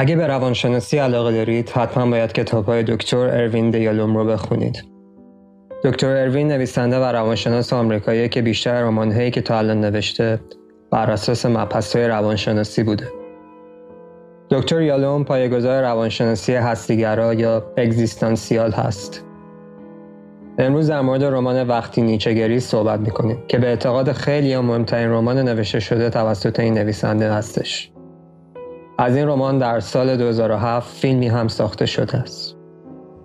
اگه به روانشناسی علاقه دارید حتما باید کتاب های دکتر اروین دیالوم رو بخونید. دکتر اروین نویسنده و روانشناس آمریکایی که بیشتر رمانهایی که تا الان نوشته بر اساس های روانشناسی بوده. دکتر یالوم پایه‌گذار روانشناسی هستیگرا یا اگزیستانسیال هست. امروز در مورد رمان وقتی نیچگری صحبت می‌کنیم که به اعتقاد خیلی مهمترین رمان نوشته شده توسط این نویسنده هستش. از این رمان در سال 2007 فیلمی هم ساخته شده است.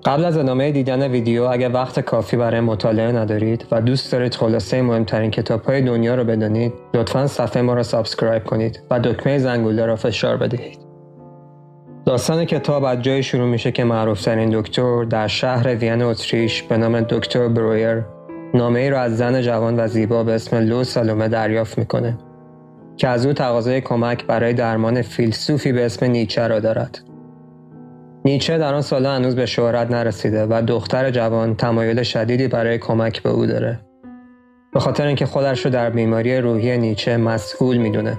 قبل از ادامه دیدن ویدیو اگر وقت کافی برای مطالعه ندارید و دوست دارید خلاصه مهمترین کتاب های دنیا رو بدانید لطفا صفحه ما را subscribe کنید و دکمه زنگوله را فشار بدهید. داستان کتاب از جایی شروع میشه که معروفترین دکتر در شهر وین اتریش به نام دکتر برویر نامه ای را از زن جوان و زیبا به اسم لو سالومه دریافت می‌کنه که از او تقاضای کمک برای درمان فیلسوفی به اسم نیچه را دارد. نیچه در آن سالها هنوز به شهرت نرسیده و دختر جوان تمایل شدیدی برای کمک به او داره. به خاطر اینکه خودش رو در بیماری روحی نیچه مسئول می‌دونه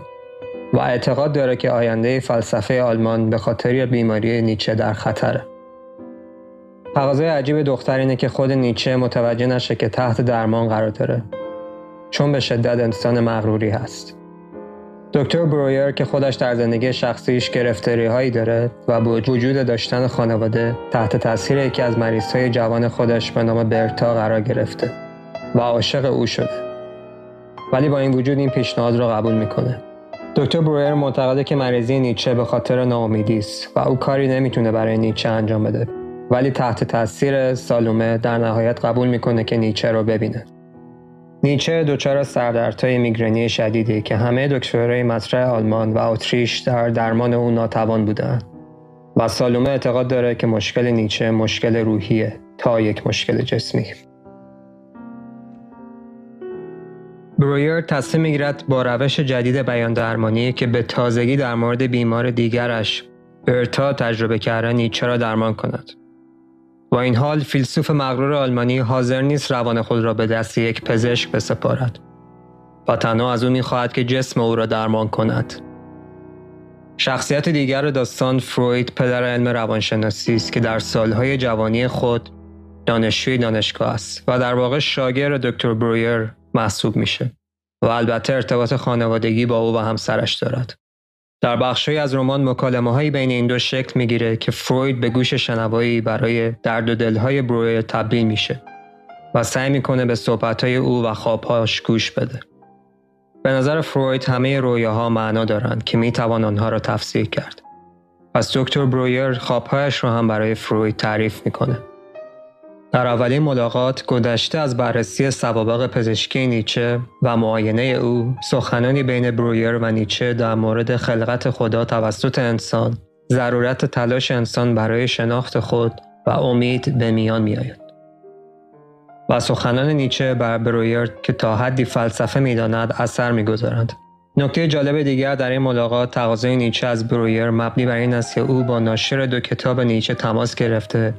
و اعتقاد داره که آینده فلسفه آلمان به خاطر بیماری نیچه در خطره. تقاضای عجیب دختر اینه که خود نیچه متوجه نشه که تحت درمان قرار داره چون به شدت انسان مغروری هست. دکتر برویر که خودش در زندگی شخصیش گرفتاری هایی داره و با وجود داشتن خانواده تحت تاثیر یکی از مریض های جوان خودش به نام برتا قرار گرفته و عاشق او شده. ولی با این وجود این پیشنهاد را قبول می‌کنه. دکتر برویر معتقده که مریضی نیچه به خاطر ناامیدی است و او کاری نمی‌تونه برای نیچه انجام بده ولی تحت تاثیر سالومه در نهایت قبول می‌کنه که نیچه رو ببینه نیچه دچار سردردهای میگرنی شدیدی که همه دکترهای مطرح آلمان و اتریش در درمان او ناتوان بودند و سالومه اعتقاد داره که مشکل نیچه مشکل روحیه تا یک مشکل جسمی برویر تصمیم می‌گیرد با روش جدید بیان درمانی که به تازگی در مورد بیمار دیگرش برتا تجربه کرده نیچه را درمان کند. با این حال فیلسوف مغرور آلمانی حاضر نیست روان خود را به دست یک پزشک بسپارد و تنها از او می‌خواهد که جسم او را درمان کند. شخصیت دیگر داستان فروید پدر علم روانشناسی است که در سالهای جوانی خود دانشجوی دانشگاه است و در واقع شاگرد دکتر برویر محسوب میشه و البته ارتباط خانوادگی با او و همسرش دارد. در بخشی از رمان مکالمه هایی بین این دو شکل می‌گیره که فروید به گوش شنوایی برای درد و دلهای برویر تبدیل میشه و سعی می‌کنه به صحبت های او و خوابهاش گوش بده. به نظر فروید همه رویاها معنا دارند که می‌توان آنها را تفسیر کرد. پس دکتر برویر خوابهایش رو هم برای فروید تعریف می‌کنه. در اولین ملاقات گذشته از بررسی سوابق پزشکی نیچه و معاینه او سخنانی بین برویر و نیچه در مورد خلقت خدا توسط انسان ضرورت تلاش انسان برای شناخت خود و امید به میان می آید. و سخنان نیچه بر برویر که تا حدی فلسفه می‌داند اثر می‌گذارند نکته جالب دیگر در این ملاقات تقاضای نیچه از برویر مبنی بر این است که او با ناشر دو کتاب نیچه تماس گرفته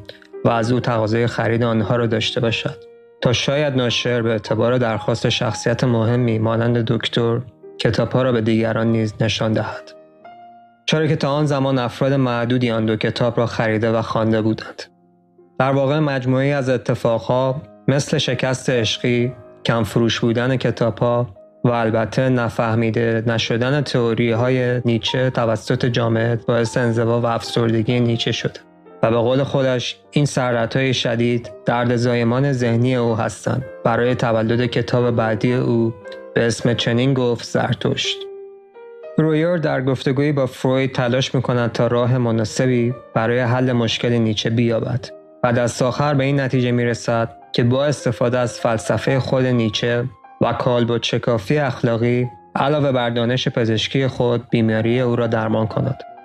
و از او تقاضای خرید آنها را داشته باشد. تا شاید ناشر به اعتبار درخواست شخصیت مهمی مانند دکتر کتابها را به دیگران نیز نشان دهد. چرا که تا آن زمان افراد معدودی آن دو کتاب را خریده و خوانده بودند. در واقع مجموعی از اتفاقها مثل شکست عشقی کم فروش بودن کتابها و البته نفهمیده نشدن تئوری های نیچه توسط جامعه باعث انزوا و افسردگی نیچه شده. و به قول خودش این سردردهای شدید درد زایمان ذهنی او هستند. برای تولد کتاب بعدی او به اسم چنین گفت زرتشت. رویر در گفتگویی با فروید تلاش می‌کند تا راه مناسبی برای حل مشکل نیچه بیابد و دست آخر به این نتیجه می‌رسد که با استفاده از فلسفه خود نیچه و کالبد شکافی اخلاقی علاوه بر دانش پزشکی خود بیماری او را درمان کند.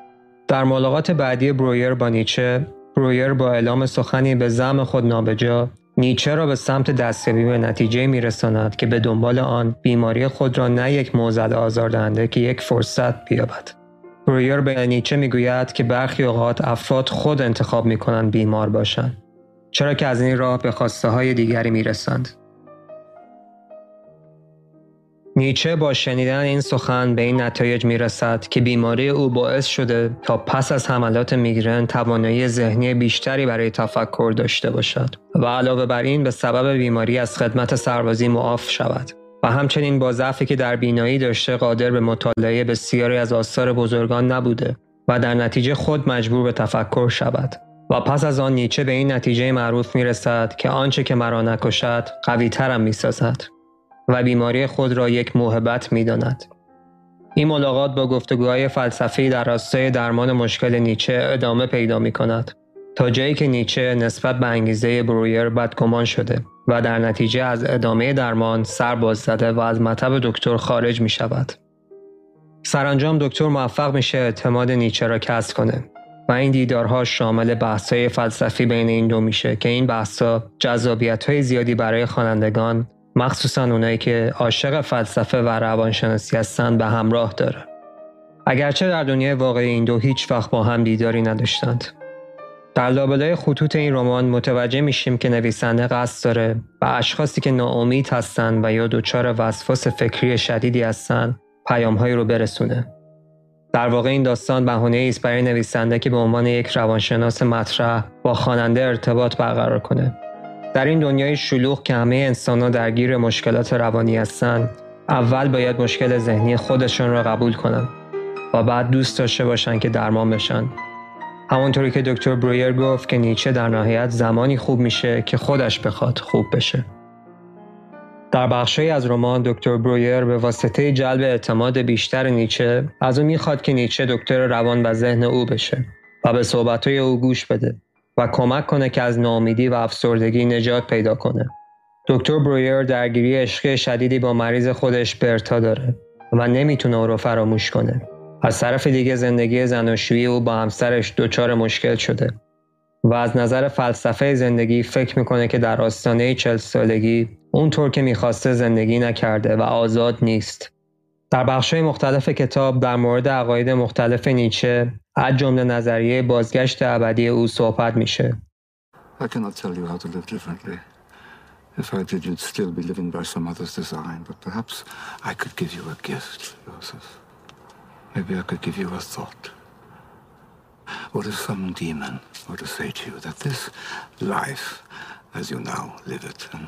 در ملاقات بعدی برویر با نیچه برویر با اعلام سخنی به زم خود نابجا نیچه را به سمت دستیابی به نتیجه میرساند که به دنبال آن بیماری خود را نه یک موزل آزاردهنده که یک فرصت بیابد. برویر به نیچه می‌گوید که برخی اوقات افراد خود انتخاب می‌کنند بیمار باشند چرا که از این راه به خواسته های دیگری می‌رسند. نیچه با شنیدن این سخن به این نتایج می رسد که بیماری او باعث شده تا پس از حملات میگرن توانایی ذهنی بیشتری برای تفکر داشته باشد و علاوه بر این به سبب بیماری از خدمت سربازی معاف شود. و همچنین با ضعفی که در بینایی داشته قادر به مطالعه بسیاری از آثار بزرگان نبوده و در نتیجه خود مجبور به تفکر شود. و پس از آن نیچه به این نتیجه معروف می رسد که آنچه که مرا نکشد قوی ترم می سازد و بیماری خود را یک موهبت می داند. این ملاقات با گفتگوهای فلسفی در راستای درمان مشکل نیچه ادامه پیدا می کند تا جایی که نیچه نسبت به انگیزه برویر بدگمان شده و در نتیجه از ادامه درمان سر باز زده و از مطب دکتر خارج می شود. سرانجام دکتر موفق میشه اعتماد نیچه را کسب کنه و این دیدارها شامل بحث‌های فلسفی بین این دو میشه که این بحث‌ها جذابیت‌های زیادی برای خوانندگان مخصوصا اونایی که عاشق فلسفه و روانشناسی هستند به همراه داره. اگرچه در دنیای واقعی این دو هیچ وقت با هم دیداری نداشتند. در لابلای خطوط این رمان متوجه میشیم که نویسنده قصد داره و اشخاصی که ناامید هستند و یا دچار وسواس فکری شدیدی هستند پیامهایی رو برسونه. در واقع این داستان بهانه است برای نویسنده که به عنوان یک روانشناس مطرح با خواننده ارتباط برقرار کنه. در این دنیای شلوغ که همه انسانها درگیر مشکلات روانی هستند، اول باید مشکل ذهنی خودشون را قبول کنند و بعد دوست داشته باشند که درمان بشن. همونطوری که دکتر برویر گفت که نیچه در نهایت زمانی خوب میشه که خودش بخواد خوب بشه. در بخشی از رمان دکتر برویر به واسطه جلب اعتماد بیشتر نیچه از او می‌خواد که نیچه دکتر روان و ذهن او بشه و به صحبتهای او گوش بده و کمک کنه که از ناامیدی و افسردگی نجات پیدا کنه. دکتر برویر درگیری عشقی شدیدی با مریض خودش برتا داره و نمی‌تونه او رو فراموش کنه. از طرف دیگه زندگی زناشویی او با همسرش دچار مشکل شده و از نظر فلسفه زندگی فکر می‌کنه که در آستانه چل سالگی اونطور که می‌خواسته زندگی نکرده و آزاد نیست. در بخشهای مختلف کتاب در مورد عقاید مختلف نیچه از جمله نظریه بازگشت ابدی او صحبت میشه. Cannot tell you how to live differently. If I did, you'd still be living by some other's design. But perhaps I could give you a gift, Joseph. Maybe I could give you a thought. What if some demon were to say to you that this life, as you now live it, and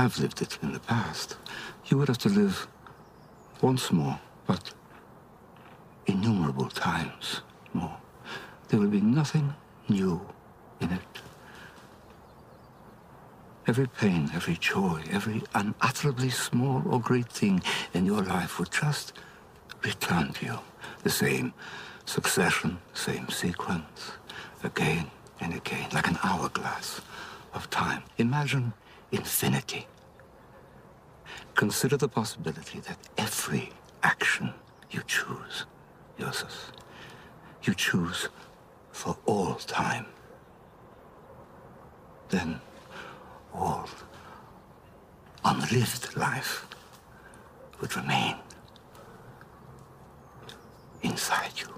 have lived it in the past, you would have to live once more, but innumerable times more. There will be nothing new in it. Every pain, every joy, every unutterably small or great thing in your life would just return to you. The same succession, same sequence, again and again, like an hourglass of time. Imagine infinity. Consider the possibility that every action you choose, Joseph, you choose for all time. Then all unlived life would remain inside you.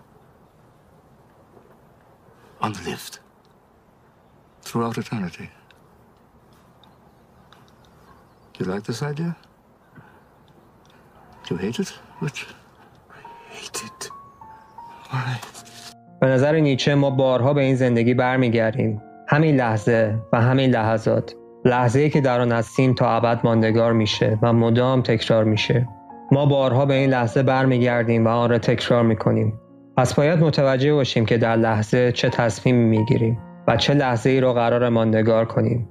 Unlived throughout eternity. You like this idea? You hate it? I hate it. به نظر نیچه ما بارها به این زندگی برمیگردیم. همین لحظه و همین لحظات. لحظه که در آن هستیم تا ابد ماندگار میشه و مدام تکرار میشه. ما بارها به این لحظه برمیگردیم و آن را تکرار می‌کنیم. پس باید متوجه باشیم که در لحظه چه تصمیمی می‌گیریم و چه لحظه ای را قرار ماندگار کنیم.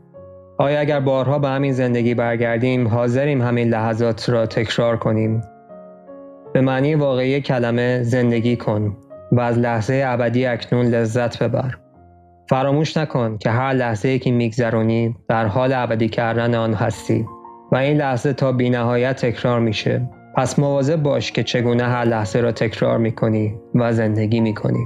آیا اگر بارها به همین زندگی برگردیم حاضریم همین لحظات را تکرار کنیم؟ به معنی واقعی کلمه زندگی کن و از لحظه ابدی اکنون لذت ببر. فراموش نکن که هر لحظه که میگذرونی در حال ابدی کردن آن هستی و این لحظه تا بینهایت تکرار میشه. پس مواظب باش که چگونه هر لحظه را تکرار می‌کنی و زندگی می‌کنی.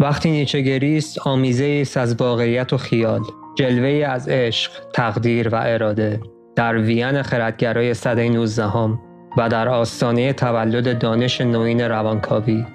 وقتی نیچه گریست آمیزه است از واقعیت و خیال. جلوه از عشق، تقدیر و اراده در وین خردگرای صده 19 هم و در آستانه تولد دانش نوین روانکاوی.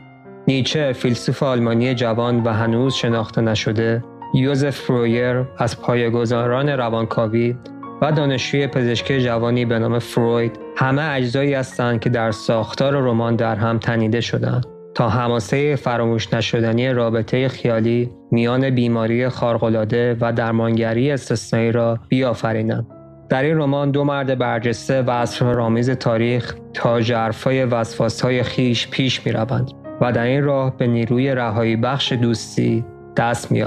نیچه فیلسوف آلمانی جوان و هنوز شناخته نشده یوزف فرویر از پایگزاران روانکاوی و دانشجوی پزشکی جوانی به نام فروید همه اجزایی هستند که در ساختار رمان در هم تنیده شدند. تا هماسه فراموش نشدنی رابطه خیالی میان بیماری خارق‌العاده و درمانگری استثنایی را بیافرینند. در این رمان دو مرد برجسته و اسرارآمیز تاریخ تا جرفای وسواسهای خیش پیش می روند و در این راه به نیروی رهایی بخش دوستی دست می